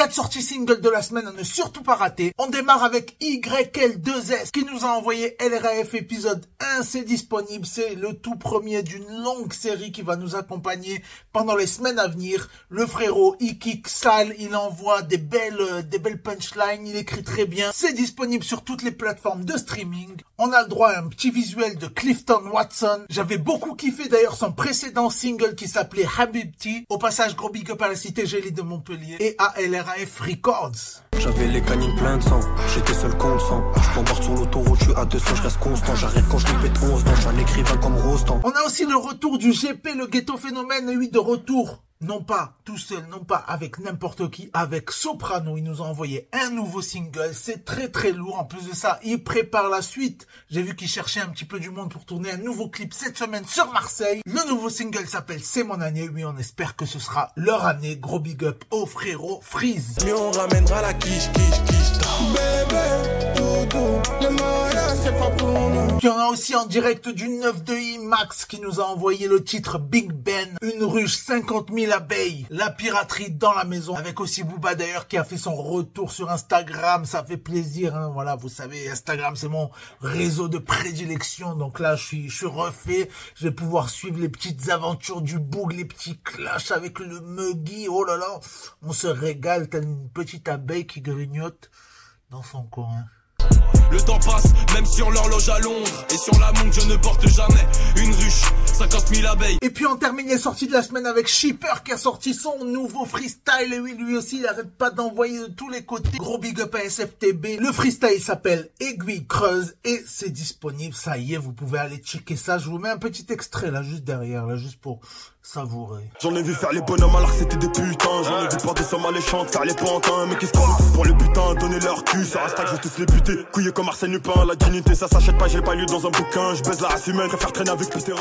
Quatre sorties singles de la semaine à ne surtout pas rater. On démarre avec YL2S qui nous a envoyé LRAF épisode 1. C'est disponible. C'est le tout premier d'une longue série qui va nous accompagner pendant les semaines à venir. Le frérot, il kick sale, il envoie des belles, euh, des belles punchlines, il écrit très bien. C'est disponible sur toutes les plateformes de streaming. On a le droit à un petit visuel de Clifton Watson. J'avais beaucoup kiffé d'ailleurs son précédent single qui s'appelait Habibti. Au passage, gros big up à la cité Gélie de Montpellier et à LRAF Records. J'avais les canines pleines de sang, j'étais seul contre sang. Je m'embarque sur l'autoroute, je suis à 200, je reste constant. J'arrête quand je lui pète 11 dents, je suis un écrivain comme Rostand. On a aussi le retour du GP, le ghetto phénomène, oui, de retour. Non pas tout seul, non pas avec n'importe qui, avec Soprano. Il nous a envoyé un nouveau single. C'est très très lourd. En plus de ça, il prépare la suite. J'ai vu qu'il cherchait un petit peu du monde pour tourner un nouveau clip cette semaine sur Marseille. Le nouveau single s'appelle C'est mon année. Oui, on espère que ce sera leur année. Gros big up au frérot Freeze. Mais on ramènera la quiche, quiche, quiche. C'est pas pour a aussi en direct du 9 de I Max qui nous a envoyé le titre Big Ben, une ruche 50 000 abeilles, la piraterie dans la maison, avec aussi Booba d'ailleurs qui a fait son retour sur Instagram, ça fait plaisir, hein. voilà, vous savez, Instagram c'est mon réseau de prédilection, donc là je suis, je suis refait, je vais pouvoir suivre les petites aventures du boug, les petits clashs avec le muggy, oh là là, on se régale, tel une petite abeille qui grignote dans son coin. Le temps passe, même si on l'horloge à Londres. Et sur la montre, je ne porte jamais une ruche. 50 000 abeilles. Et puis on termine les sorties de la semaine avec Shipper qui a sorti son nouveau freestyle. Et oui, lui aussi, il arrête pas d'envoyer de tous les côtés. Gros big up à SFTB. Le freestyle s'appelle Aiguille Creuse et c'est disponible. Ça y est, vous pouvez aller checker ça. Je vous mets un petit extrait là, juste derrière, là, juste pour savourer. J'en ai vu faire les bonhommes alors que c'était des putains J'en ai vu pas des sommes alléchantes faire les pantins Mais qu'est-ce qu'on veut tous pour le Donner leur cul sur Insta je vais tous les buter Couillés comme Arsène Lupin La dignité ça s'achète pas j'ai pas lu dans un bouquin. Je baise la race humaine Préfère traîner avec Peter